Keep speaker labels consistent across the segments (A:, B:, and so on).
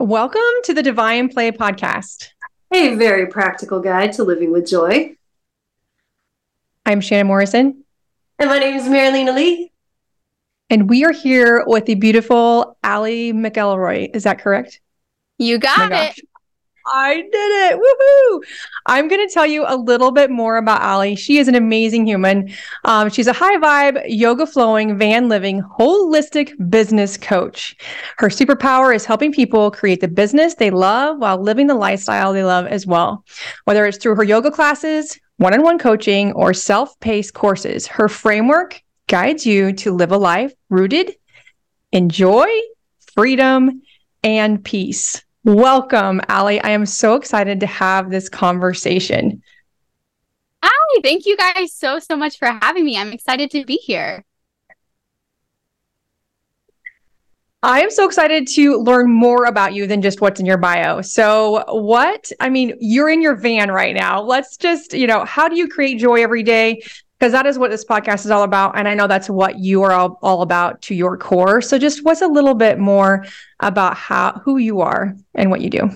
A: Welcome to the Divine Play podcast.
B: A very practical guide to living with joy.
A: I'm Shannon Morrison.
B: And my name is Marilena Lee.
A: And we are here with the beautiful Ally McElroy. Is that correct?
C: You got oh it.
A: I did it. Woohoo. I'm going to tell you a little bit more about Ally. She is an amazing human. Um, she's a high vibe, yoga flowing, van living, holistic business coach. Her superpower is helping people create the business they love while living the lifestyle they love as well. Whether it's through her yoga classes, one on one coaching, or self paced courses, her framework guides you to live a life rooted in joy, freedom, and peace. Welcome, Ally. I am so excited to have this conversation.
C: Hi, thank you guys so, so much for having me. I'm excited to be here.
A: I am so excited to learn more about you than just what's in your bio. So, what, I mean, you're in your van right now. Let's just, you know, how do you create joy every day? Because that is what this podcast is all about. And I know that's what you are all, all about to your core. So just what's a little bit more about how who you are and what you do.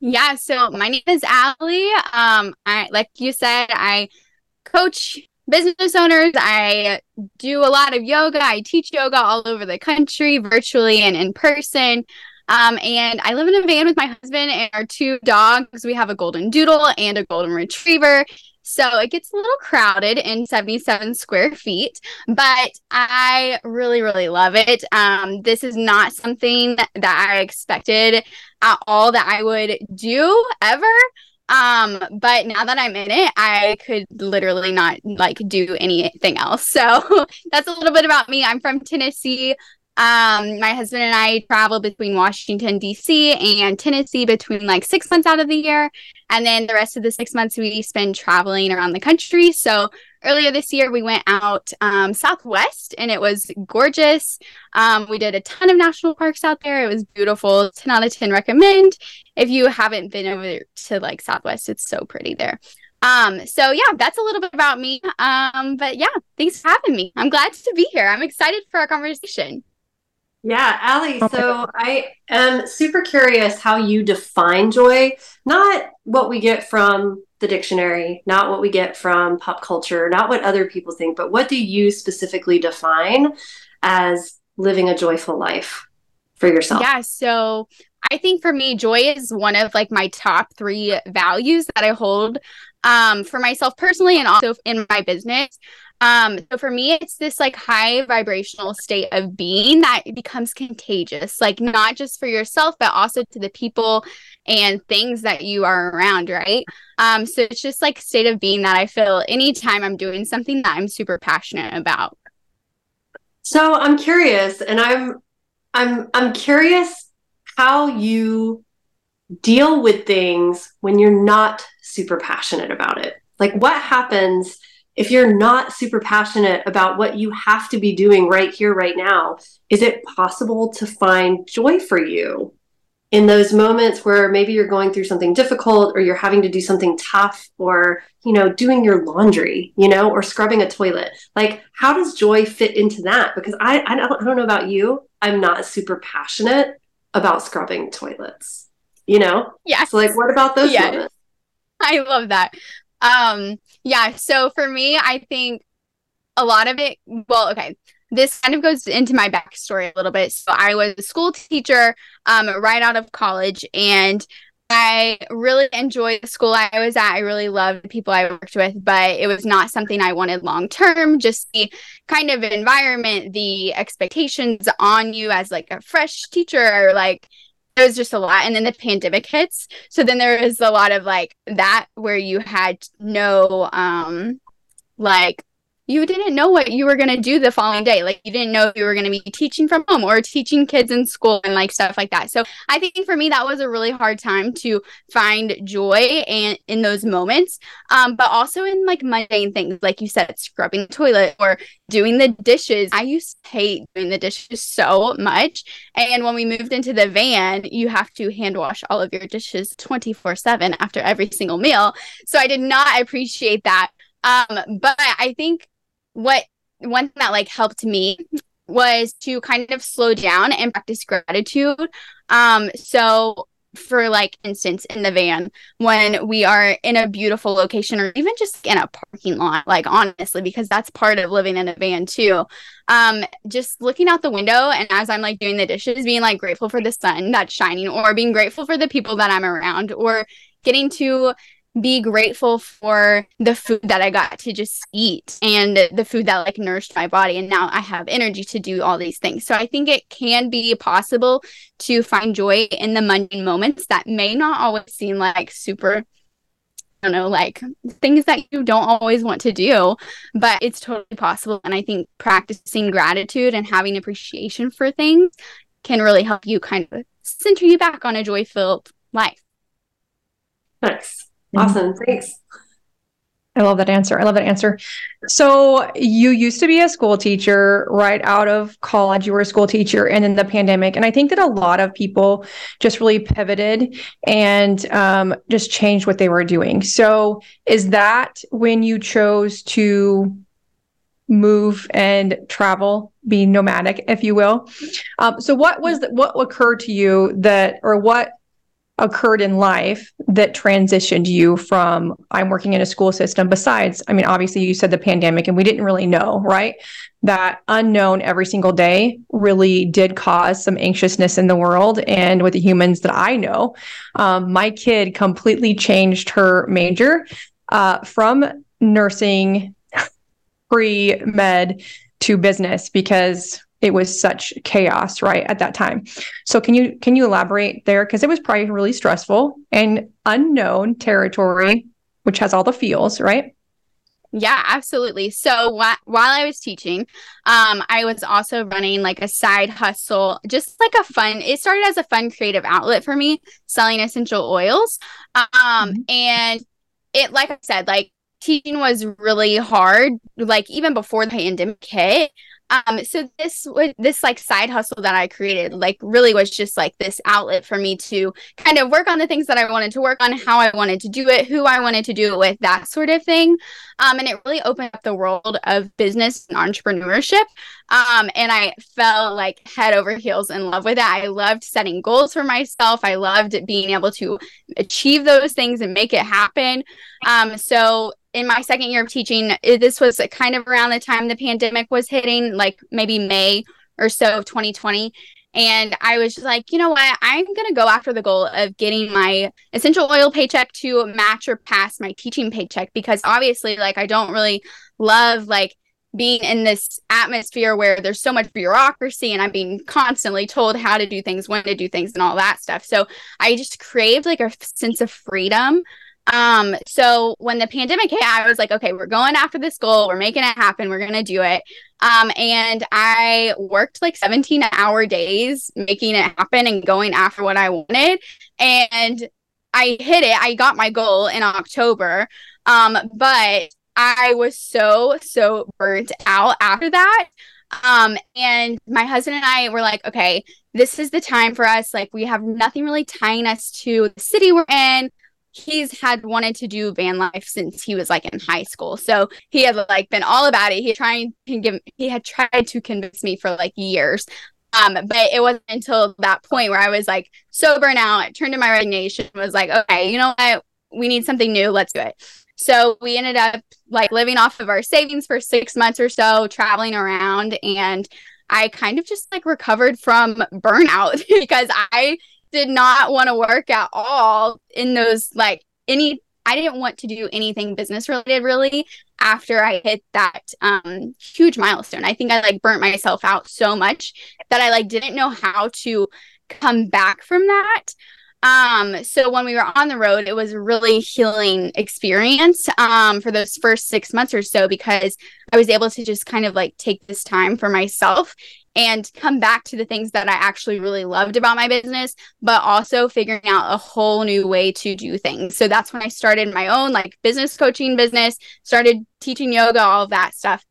C: Yeah, so my name is Ally. Um, I like you said, I coach business owners. I do a lot of yoga. I teach yoga all over the country, virtually and in person. Um, and I live in a van with my husband and our two dogs. We have a golden doodle and a golden retriever. So it gets a little crowded in 77 square feet, but I really, really love it. Um, this is not something that I expected at all that I would do ever. Um, but now that I'm in it, I could literally not like do anything else. So that's a little bit about me. I'm from Tennessee. Um, my husband and I travel between Washington, D.C. and Tennessee between like six months out of the year. And then the rest of the six months we spend traveling around the country. So earlier this year, we went out um, southwest and it was gorgeous. Um, we did a ton of national parks out there. It was beautiful. 10 out of 10 recommend. If you haven't been over to like southwest, it's so pretty there. Um, so yeah, that's a little bit about me. Um, but yeah, thanks for having me. I'm glad to be here. I'm excited for our conversation.
B: Yeah, Ally. So I am super curious how you define joy, not what we get from the dictionary, not what we get from pop culture, not what other people think, but what do you specifically define as living a joyful life for yourself?
C: Yeah. So I think for me, joy is one of like my top three values that I hold um, for myself personally and also in my business. Um, so for me, it's this like high vibrational state of being that becomes contagious, like not just for yourself, but also to the people and things that you are around, right? Um, so it's just like state of being that I feel anytime I'm doing something that I'm super passionate about.
B: So I'm curious, and I'm I'm I'm curious how you deal with things when you're not super passionate about it. Like what happens if you're not super passionate about what you have to be doing right here, right now, is it possible to find joy for you in those moments where maybe you're going through something difficult or you're having to do something tough or, you know, doing your laundry, you know, or scrubbing a toilet? Like, how does joy fit into that? Because I, I, don't, I don't know about you. I'm not super passionate about scrubbing toilets, you know?
C: Yeah.
B: So, like, what about those yes. moments?
C: I love that. Um, yeah. So for me, I think a lot of it, well, okay. This kind of goes into my backstory a little bit. So I was a school teacher um, right out of college and I really enjoyed the school I was at. I really loved the people I worked with, but it was not something I wanted long term. Just the kind of environment, the expectations on you as like a fresh teacher, like it was just a lot and then the pandemic hits. So then there was a lot of like that where you had no um like you didn't know what you were going to do the following day. Like you didn't know you were going to be teaching from home or teaching kids in school and like stuff like that. So I think for me that was a really hard time to find joy and in those moments. Um, but also in like mundane things, like you said, scrubbing the toilet or doing the dishes. I used to hate doing the dishes so much. And when we moved into the van, you have to hand wash all of your dishes 24 7 after every single meal. So I did not appreciate that um but i think what one that like helped me was to kind of slow down and practice gratitude. Um, so for like instance in the van when we are in a beautiful location or even just in a parking lot like honestly because that's part of living in a van too um just looking out the window and as i'm like doing the dishes being like grateful for the sun that's shining or being grateful for the people that i'm around or getting to be grateful for the food that I got to just eat and the food that like nourished my body. And now I have energy to do all these things. So I think it can be possible to find joy in the mundane moments that may not always seem like super. I don't know, like things that you don't always want to do, but it's totally possible. And I think practicing gratitude and having appreciation for things can really help you kind of center you back on a joy filled life.
B: Nice. Awesome. Thanks.
A: I love that answer. I love that answer. So, you used to be a school teacher right out of college. You were a school teacher, and in the pandemic. And I think that a lot of people just really pivoted and um, just changed what they were doing. So, is that when you chose to move and travel, be nomadic, if you will? Um, so, what was the, what occurred to you that, or what occurred in life that transitioned you from I'm working in a school system besides I mean obviously you said the pandemic and we didn't really know right? That unknown every single day really did cause some anxiousness in the world and with the humans that I know um, my kid completely changed her major uh, from nursing pre med to business because it was such chaos right at that time so can you can you elaborate there because it was probably really stressful and unknown territory which has all the feels right
C: yeah, absolutely. So wh- while I was teaching, um, I was also running like a side hustle, just like a fun. It started as a fun creative outlet for me, selling essential oils. Um, mm-hmm. and it, like I said, like teaching was really hard. Like even before the pandemic hit, um so this was this like side hustle that i created like really was just like this outlet for me to kind of work on the things that i wanted to work on how i wanted to do it who i wanted to do it with that sort of thing. Um and it really opened up the world of business and entrepreneurship. Um and i fell like head over heels in love with it. I loved setting goals for myself. I loved being able to achieve those things and make it happen. Um so in my second year of teaching, this was kind of around the time the pandemic was hitting, like maybe May or so of 2020. And I was just like, you know what? I'm going to go after the goal of getting my essential oil paycheck to match or pass my teaching paycheck because obviously, like, I don't really love like being in this atmosphere where there's so much bureaucracy and I'm being constantly told how to do things, when to do things, and all that stuff. So I just craved like a sense of freedom um, so when the pandemic hit, I was like, okay, we're going after this goal, we're making it happen, we're gonna do it. Um, and I worked like 17 hour days making it happen and going after what I wanted. And I hit it, I got my goal in October. Um, but I was so, so burnt out after that. Um, and my husband and I were like, okay, this is the time for us. Like, we have nothing really tying us to the city we're in he's had wanted to do van life since he was like in high school. So he had like been all about it. He trying to give he had tried to convince me for like years. Um, but it wasn't until that point where I was like sober now, I turned to my resignation, was like, okay, you know what? We need something new. Let's do it. So we ended up like living off of our savings for six months or so, traveling around and I kind of just like recovered from burnout because I did not want to work at all in those like any I didn't want to do anything business related really after I hit that um huge milestone. I think I like burnt myself out so much that I like didn't know how to come back from that. Um so when we were on the road it was a really healing experience um for those first 6 months or so because I was able to just kind of like take this time for myself and come back to the things that I actually really loved about my business, but also figuring out a whole new way to do things. So that's when I started my own like business coaching business, started teaching yoga, all of that stuff.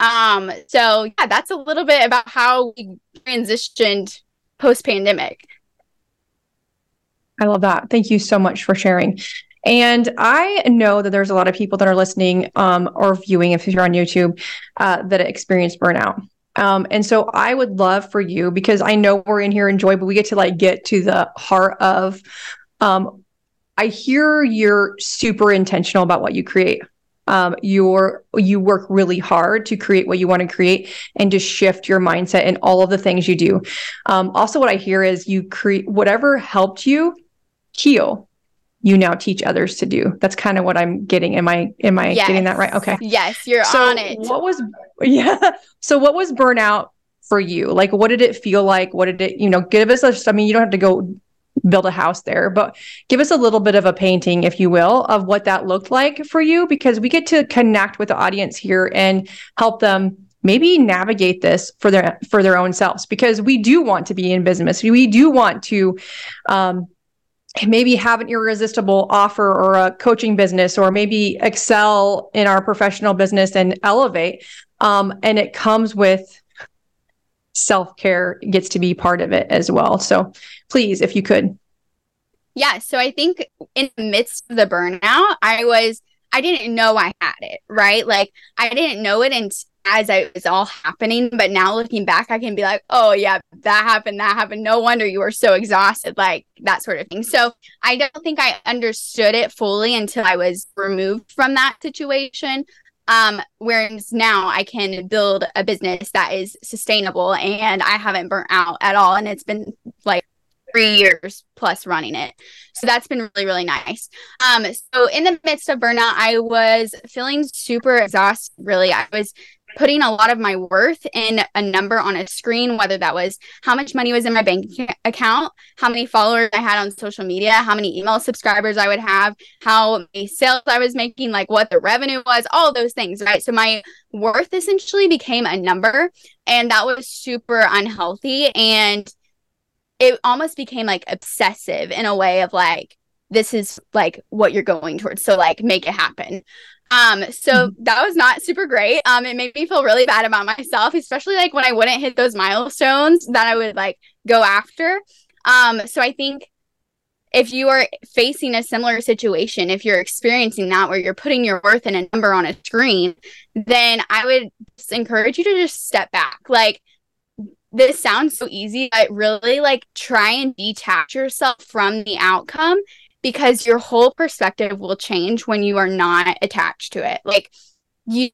C: Um, so yeah, that's a little bit about how we transitioned post pandemic.
A: I love that. Thank you so much for sharing. And I know that there's a lot of people that are listening um, or viewing, if you're on YouTube, uh, that experience burnout Um, and so I would love for you because I know we're in here enjoy, but we get to like get to the heart of um, I hear you're super intentional about what you create. Um, you're you work really hard to create what you want to create and to shift your mindset in all of the things you do. Um, also, what I hear is you create whatever helped you heal. You now teach others to do. That's kind of what I'm getting. Am I am I
C: Yes.
A: getting that right? Okay.
C: Yes, you're
A: So
C: on it.
A: what was yeah? So what was burnout for you? Like, what did it feel like? What did it? You know, give us a. I mean, you don't have to go build a house there, but give us a little bit of a painting, if you will, of what that looked like for you, because we get to connect with the audience here and help them maybe navigate this for their for their own selves because we do want to be in business we do want to um, maybe have an irresistible offer or a coaching business or maybe excel in our professional business and elevate um, and it comes with self-care gets to be part of it as well so please if you could
C: Yeah. So I think in the midst of the burnout, I was, I didn't know I had it, right? Like I didn't know it and as it was all happening, but now looking back, I can be like, oh yeah, that happened, that happened. No wonder you were so exhausted, like that sort of thing. So I don't think I understood it fully until I was removed from that situation. Um, whereas now I can build a business that is sustainable and I haven't burnt out at all. And it's been like three years plus running it. So that's been really, really nice. Um, so in the midst of burnout, I was feeling super exhausted, really. I was putting a lot of my worth in a number on a screen, whether that was how much money was in my bank account, how many followers I had on social media, how many email subscribers I would have, how many sales I was making, like what the revenue was, all those things, right? So my worth essentially became a number, and that was super unhealthy. And it almost became like obsessive in a way of like this is like what you're going towards so like make it happen um so that was not super great. Um it made me feel really bad about myself especially like when i wouldn't hit those milestones that i would like go after. Um so i think if you are facing a similar situation if you're experiencing that where you're putting your worth in a number on a screen then i would just encourage you to just step back. Like this sounds so easy, but really like try and detach yourself from the outcome because your whole perspective will change when you are not attached to it. Like you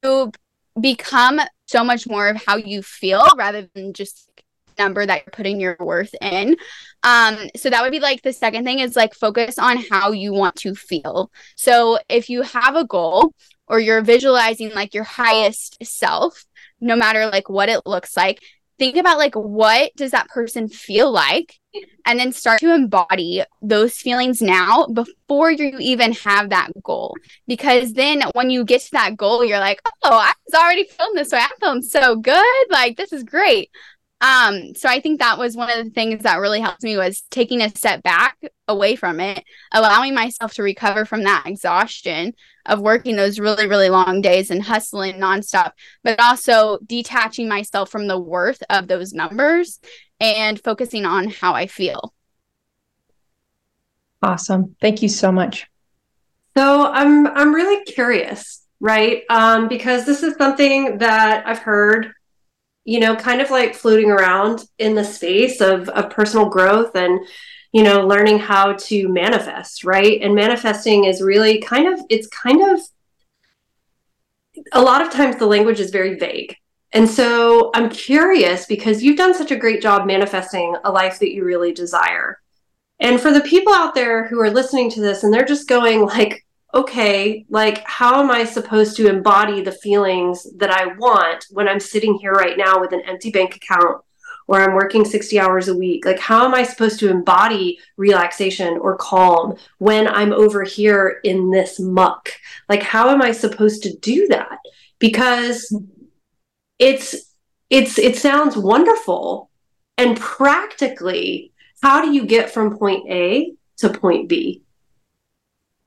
C: become so much more of how you feel rather than just number that you're putting your worth in. Um so that would be like the second thing is like focus on how you want to feel. So if you have a goal or you're visualizing like your highest self, no matter like what it looks like, think about like what does that person feel like? And then start to embody those feelings now before you even have that goal. Because then when you get to that goal you're like oh i was already feeling this way. I'm feeling so good. Like this is great. Um so i think that was one of the things that really helped me was taking a step back away from it allowing myself to recover from that exhaustion of working those really really long days and hustling nonstop but also detaching myself from the worth of those numbers and focusing on how i feel.
A: Awesome. Thank you so much.
B: So I'm I'm really curious, right? Um, because this is something that I've heard, you know, kind of like floating around in the space of of personal growth and you know learning how to manifest, right? And manifesting is really kind of it's kind of a lot of times the language is very vague. And so I'm curious because you've done such a great job manifesting a life that you really desire. And for the people out there who are listening to this and they're just going like, okay, like how am I supposed to embody the feelings that I want when I'm sitting here right now with an empty bank account or I'm working 60 hours a week? Like how am I supposed to embody relaxation or calm when I'm over here in this muck? Like how am I supposed to do that? Because it's it's it sounds wonderful and practically how do you get from point A to point B?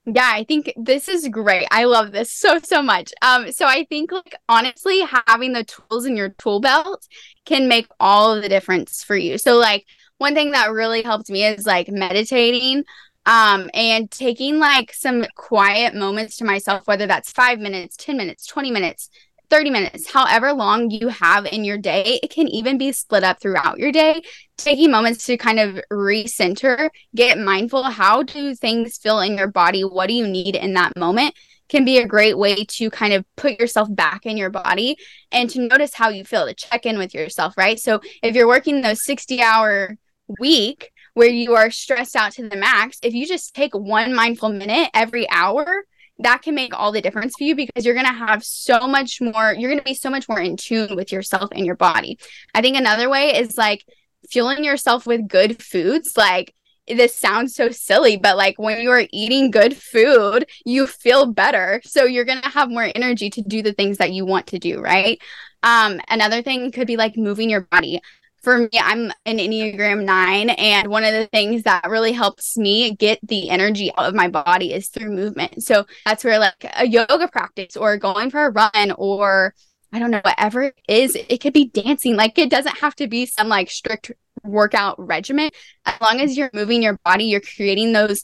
C: Yeah, I think this is great. I love this so so much. Um so I think like honestly having the tools in your tool belt can make all the difference for you. So like one thing that really helped me is like meditating um and taking like some quiet moments to myself whether that's 5 minutes, 10 minutes, 20 minutes 30 minutes, however long you have in your day. It can even be split up throughout your day. Taking moments to kind of recenter, get mindful. How do things feel in your body? What do you need in that moment? Can be a great way to kind of put yourself back in your body and to notice how you feel, to check in with yourself, right? So if you're working those 60 hour week where you are stressed out to the max, if you just take one mindful minute every hour, that can make all the difference for you because you're going to have so much more, you're going to be so much more in tune with yourself and your body. I think another way is like fueling yourself with good foods. Like, this sounds so silly, but like when you are eating good food, you feel better. So you're going to have more energy to do the things that you want to do, right? Um, another thing could be like moving your body for me, I'm an Enneagram nine. And one of the things that really helps me get the energy out of my body is through movement. So that's where like a yoga practice or going for a run or I don't know, whatever it is, it could be dancing. Like it doesn't have to be some like strict workout regimen. As long as you're moving your body, you're creating those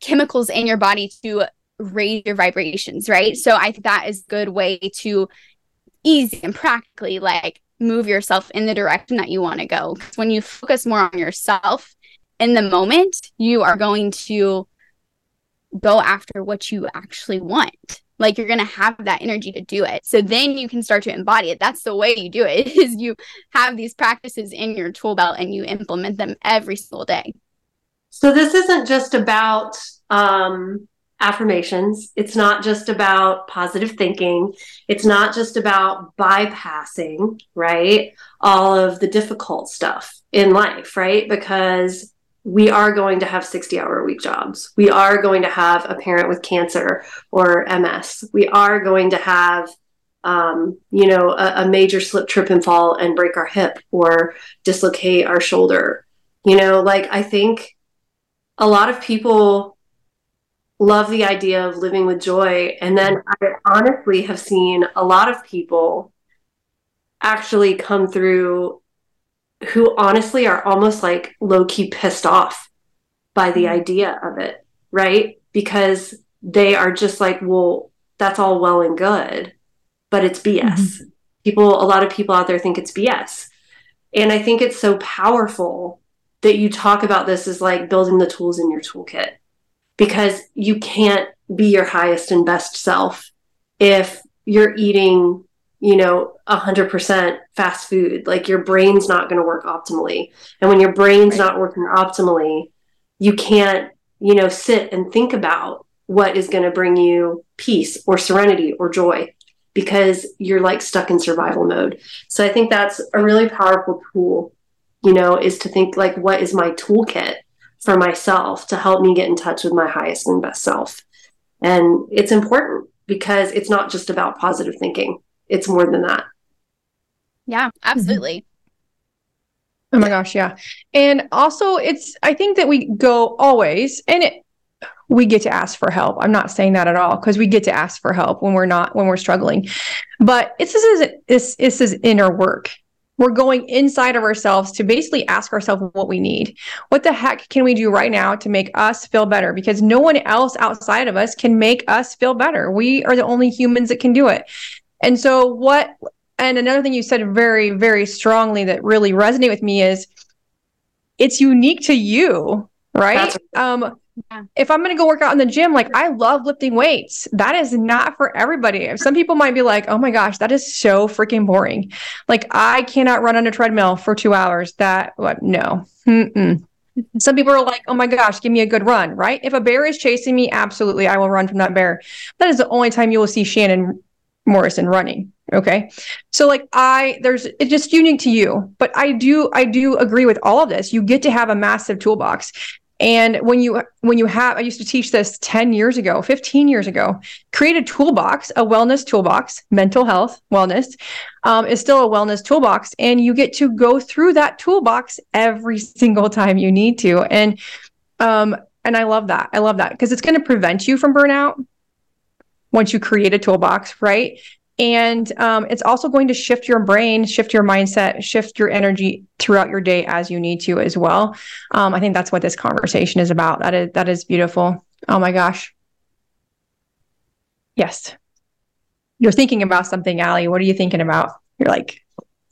C: chemicals in your body to raise your vibrations, right? So I think that is a good way to easy and practically like move yourself in the direction that you want to go. Because when you focus more on yourself in the moment, you are going to go after what you actually want. Like you're going to have that energy to do it. So then you can start to embody it. That's the way you do it is you have these practices in your tool belt and you implement them every single day.
B: So this isn't just about um affirmations. It's not just about positive thinking. It's not just about bypassing, right? All of the difficult stuff in life, right? Because we are going to have 60 hour week jobs. We are going to have a parent with cancer or MS. We are going to have, um, you know, a, a major slip, trip, and fall and break our hip or dislocate our shoulder. You know, like I think a lot of people love the idea of living with joy. And then I honestly have seen a lot of people actually come through who honestly are almost like low key pissed off by the mm-hmm. idea of it, right? Because they are just like, well, that's all well and good, but it's BS. Mm-hmm. People, a lot of people out there think it's BS. And I think it's so powerful that you talk about this as like building the tools in your toolkit because you can't be your highest and best self if you're eating you know 100% fast food. Like your brain's not going to work optimally. And when your brain's right. not working optimally you can't you know sit and think about what is going to bring you peace or serenity or joy because you're like stuck in survival mode. So i think that's a really powerful tool you know is to think like what is my toolkit for myself to help me get in touch with my highest and best self. And it's important because it's not just about positive thinking, it's more than that.
C: Yeah, mm-hmm. absolutely.
A: Oh my gosh, yeah. And also it's I think that we go always and it we get to ask for help. I'm not saying that at all because we get to ask for help when we're not when we're struggling. But it's this is this this is inner work we're going inside of ourselves to basically ask ourselves what we need. What the heck can we do right now to make us feel better? Because no one else outside of us can make us feel better. We are the only humans that can do it. And so, what, and another thing you said very, very strongly that really resonated with me is it's unique to you, right? Um, yeah. If I'm going to go work out in the gym, like I love lifting weights. That is not for everybody. Some people might be like, oh my gosh, that is so freaking boring. Like I cannot run on a treadmill for two hours. That, what? No. Mm-mm. Some people are like, oh my gosh, give me a good run, right? If a bear is chasing me, absolutely, I will run from that bear. That is the only time you will see Shannon Morrison running. Okay. So like I there's it's just unique to you, but I do I do agree with all of this. You get to have a massive toolbox. And when you when you have I used to teach this 10 years ago, 15 years ago, create a toolbox, a wellness toolbox, mental health, wellness um, is still a wellness toolbox. And you get to go through that toolbox every single time you need to. And um, and I love that. I love that because it's going to prevent you from burnout once you create a toolbox, right? And um, it's also going to shift your brain, shift your mindset, shift your energy throughout your day as you need to as well. Um, I think that's what this conversation is about. That is that is beautiful. Oh my gosh. Yes. you're thinking about something, Ally. What are you thinking about? You're like,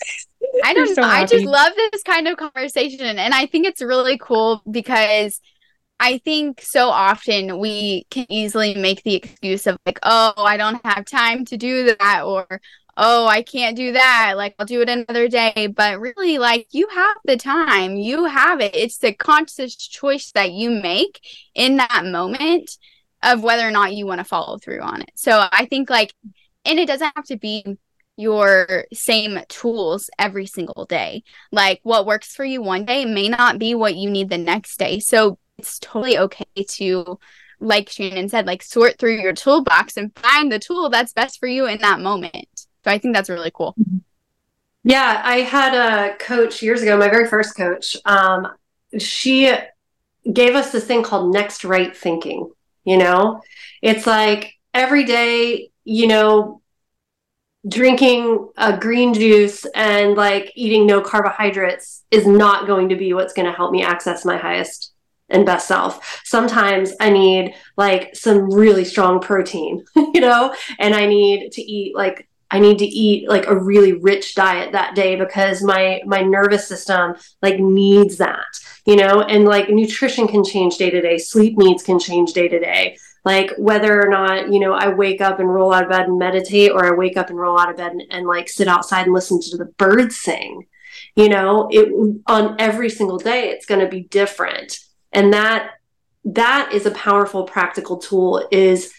C: I don't so know. Happy. I just love this kind of conversation. And I think it's really cool because I think so often we can easily make the excuse of like, oh, I don't have time to do that, or oh, I can't do that. Like, I'll do it another day. But really, like, you have the time, you have it. It's the conscious choice that you make in that moment of whether or not you want to follow through on it. So I think, like, and it doesn't have to be your same tools every single day. Like, what works for you one day may not be what you need the next day. So it's totally okay to like Shannon said, like sort through your toolbox and find the tool that's best for you in that moment. So I think that's really cool.
B: Yeah, I had a coach years ago, my very first coach. Um, she gave us this thing called next right thinking. You know, it's like every day, you know, drinking a green juice and like eating no carbohydrates is not going to be what's going to help me access my highest and best self. Sometimes I need like some really strong protein, you know, and I need to eat like I need to eat like a really rich diet that day because my my nervous system like needs that, you know, and like nutrition can change day to day, sleep needs can change day to day. Like whether or not, you know, I wake up and roll out of bed and meditate or I wake up and roll out of bed and, and like sit outside and listen to the birds sing. You know, it on every single day it's going to be different. And that that is a powerful practical tool is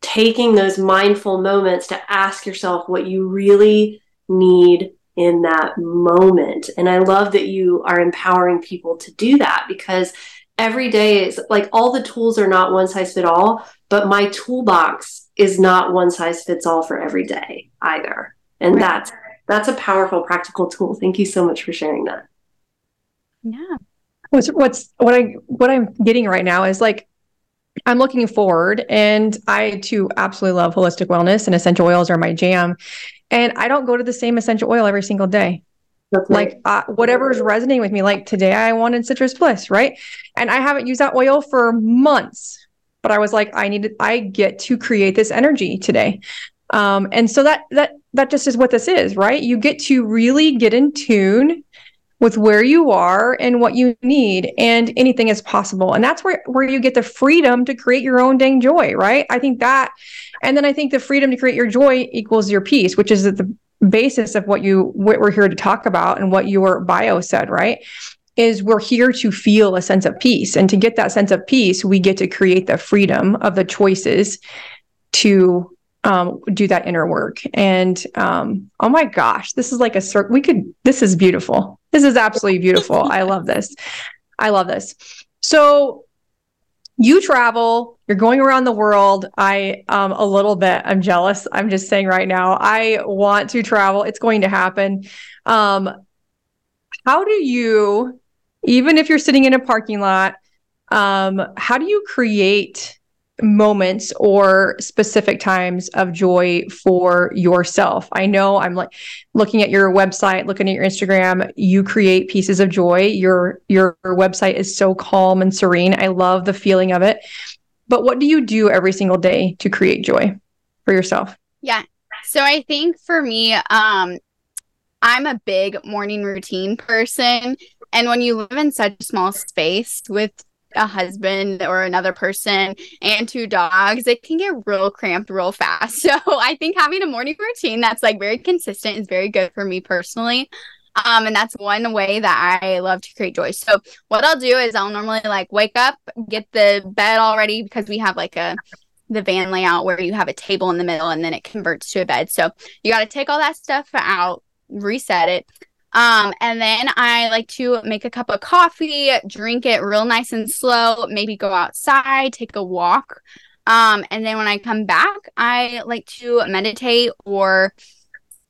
B: taking those mindful moments to ask yourself what you really need in that moment. And I love that you are empowering people to do that because every day is like all the tools are not one size fit all, but my toolbox is not one size fits all for every day either. And right. that's that's a powerful practical tool. Thank you so much for sharing that.
C: Yeah.
A: What's what's what I what I'm getting right now is like I'm looking forward and I too absolutely love holistic wellness and essential oils are my jam. And I don't go to the same essential oil every single day. Like uh, whatever is resonating with me. Like today, I wanted citrus bliss, right? And I haven't used that oil for months, but I was like, I need to, I get to create this energy today. Um, and so that that that just is what this is, right? You get to really get in tune with where you are and what you need and anything is possible and that's where where you get the freedom to create your own dang joy right i think that and then i think the freedom to create your joy equals your peace which is at the basis of what you what we're here to talk about and what your bio said right is we're here to feel a sense of peace and to get that sense of peace we get to create the freedom of the choices to um, do that inner work. And um, oh my gosh, this is like a circle. We could, this is beautiful. This is absolutely beautiful. I love this. I love this. So you travel, you're going around the world. I um a little bit I'm jealous. I'm just saying right now. I want to travel. It's going to happen. Um how do you even if you're sitting in a parking lot, um how do you create moments or specific times of joy for yourself. I know I'm like looking at your website, looking at your Instagram, you create pieces of joy. Your your website is so calm and serene. I love the feeling of it. But what do you do every single day to create joy for yourself?
C: Yeah. So I think for me um I'm a big morning routine person and when you live in such a small space with a husband or another person and two dogs, it can get real cramped real fast. So I think having a morning routine that's like very consistent is very good for me personally. Um, and that's one way that I love to create joy. So what I'll do is I'll normally like wake up, get the bed all ready because we have like a the van layout where you have a table in the middle and then it converts to a bed. So you got to take all that stuff out, reset it, um, and then I like to make a cup of coffee, drink it real nice and slow, maybe go outside, take a walk. Um, and then when I come back, I like to meditate or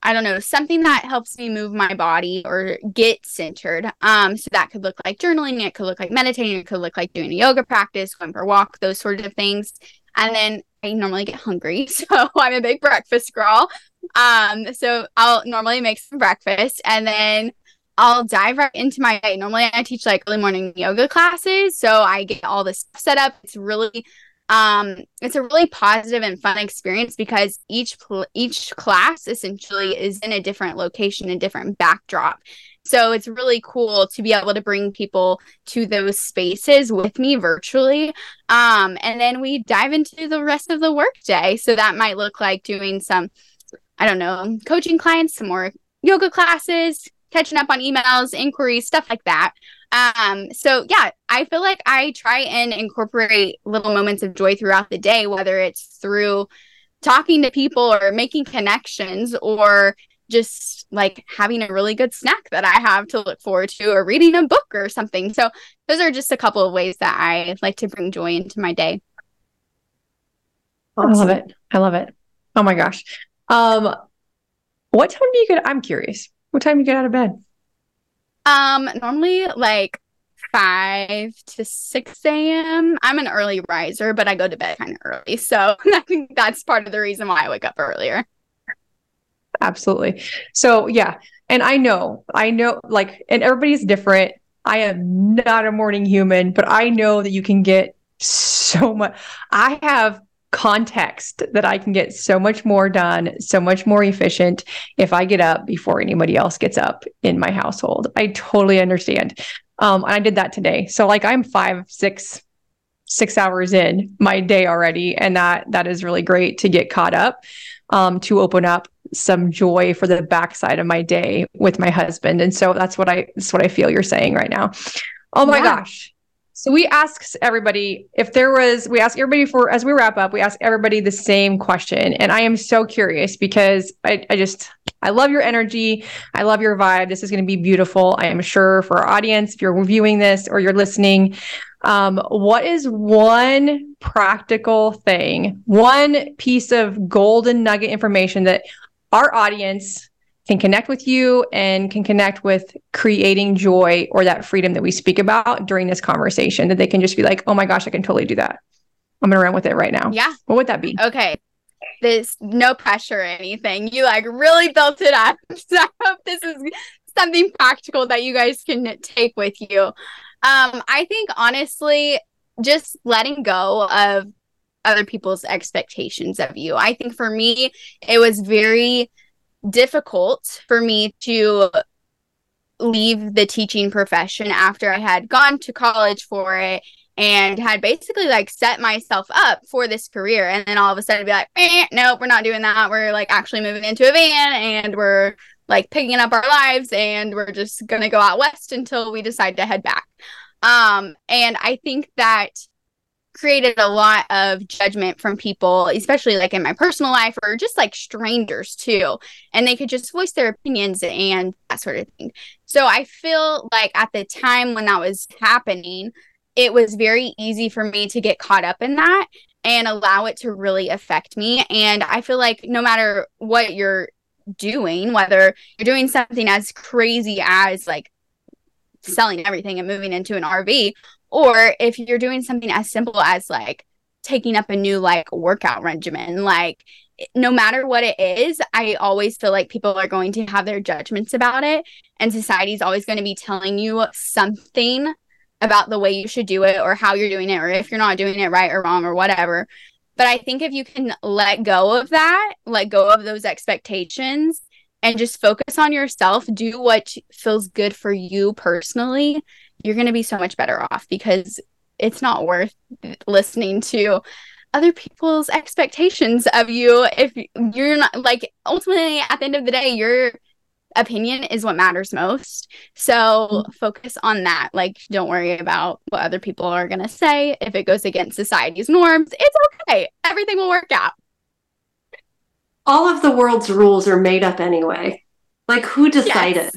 C: I don't know, something that helps me move my body or get centered. Um, so that could look like journaling, it could look like meditating, it could look like doing a yoga practice, going for a walk, those sort of things. And then I normally get hungry, so I'm a big breakfast girl. Um, so I'll normally make some breakfast and then I'll dive right into my day. Normally I teach like early morning yoga classes, so I get all this set up. It's really um, it's a really positive and fun experience because each pl- each class essentially is in a different location, a different backdrop. So it's really cool to be able to bring people to those spaces with me virtually. Um, and then we dive into the rest of the workday. So that might look like doing some, I don't know, coaching clients, some more yoga classes, catching up on emails, inquiries, stuff like that. Um, so yeah, I feel like I try and incorporate little moments of joy throughout the day, whether it's through talking to people or making connections or just like having a really good snack that I have to look forward to or reading a book or something. So those are just a couple of ways that I like to bring joy into my day.
A: Awesome. I love it. I love it. Oh my gosh. Um what time do you get I'm curious. What time do you get out of bed?
C: Um, normally like five to six a.m. I'm an early riser, but I go to bed kind of early, so I think that's part of the reason why I wake up earlier.
A: Absolutely. So yeah, and I know, I know, like, and everybody's different. I am not a morning human, but I know that you can get so much. I have context that I can get so much more done, so much more efficient if I get up before anybody else gets up in my household. I totally understand. Um, and I did that today. So like I'm five, six, six hours in my day already. And that that is really great to get caught up, um, to open up some joy for the backside of my day with my husband. And so that's what I that's what I feel you're saying right now. Oh my yeah. gosh. So we ask everybody if there was, we ask everybody for, as we wrap up, we ask everybody the same question. And I am so curious because I, I just, I love your energy. I love your vibe. This is going to be beautiful. I am sure for our audience, if you're reviewing this or you're listening, um, what is one practical thing, one piece of golden nugget information that our audience can connect with you and can connect with creating joy or that freedom that we speak about during this conversation that they can just be like, oh my gosh, I can totally do that. I'm going to run with it right now.
C: Yeah.
A: What would that be?
C: Okay. This no pressure or anything. You like really built it up. So I hope this is something practical that you guys can take with you. Um, I think honestly, just letting go of other people's expectations of you. I think for me, it was very difficult for me to leave the teaching profession after I had gone to college for it and had basically like set myself up for this career. And then all of a sudden be like eh, nope we're not doing that. We're like actually moving into a van and we're like picking up our lives and we're just gonna go out west until we decide to head back. Um and i think that created a lot of judgment from people, especially like in my personal life or just like strangers too. And they could just voice their opinions and that sort of thing. So I feel like at the time when that was happening, it was very easy for me to get caught up in that and allow it to really affect me. And I feel like no matter what you're doing, whether you're doing something as crazy as like selling everything and moving into an RV or if you're doing something as simple as like taking up a new like workout regimen, like no matter what it is, I always feel like people are going to have their judgments about it. And society is always going to be telling you something about the way you should do it or how you're doing it or if you're not doing it right or wrong or whatever. But I think if you can let go of that, let go of those expectations and just focus on yourself, do what feels good for you personally, you're going to be so much better off because it's not worth listening to other people's expectations of you if you're not like ultimately at the end of the day your opinion is what matters most. So mm-hmm. focus on that. Like don't worry about what other people are going to say. If it goes against society's norms it's okay. Everything will work out.
B: All of the world's rules are made up anyway. Like who decided yes.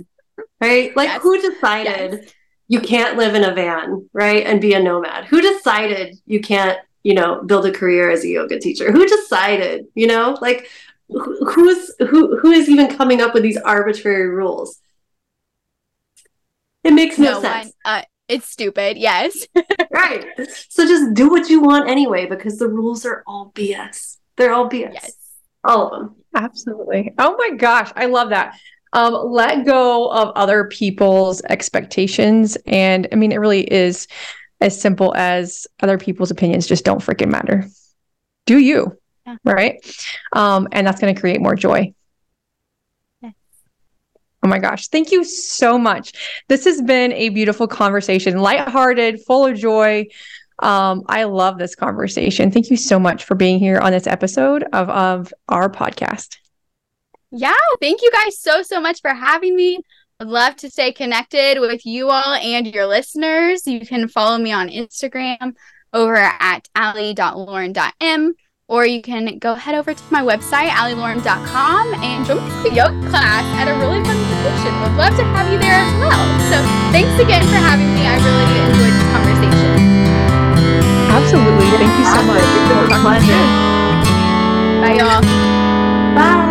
B: right? Like yes. who decided yes you can't live in a van, right? And be a nomad. Who decided you can't, you know, build a career as a yoga teacher? Who decided, you know, like who's who who is even coming up with these arbitrary rules? It makes no, no sense.
C: uh, it's stupid, yes.
B: right. So just do what you want anyway because the rules are all BS. They're all BS. Yes. All of them.
A: Absolutely. Oh my gosh, I love that um, let go of other people's expectations. And I mean, it really is as simple as other people's opinions just don't freaking matter. Do you,
C: Yeah.
A: right? Um, and that's going to create more joy. Oh my gosh. Thank you so much. This has been a beautiful conversation, lighthearted, full of joy. Um, I love this conversation. Thank you so much for being here on this episode of, of our podcast.
C: Yeah, thank you guys so, so much for having me. I'd love to stay connected with you all and your listeners. You can follow me on Instagram over at ally.lauren.m or you can go head over to my website, allyLauren.com, and join the yoga class at a really fun location. Would love to have you there as well. So thanks again for having me. I really enjoyed this conversation.
A: Absolutely. Thank you so much.
B: It was a pleasure.
C: Bye, y'all.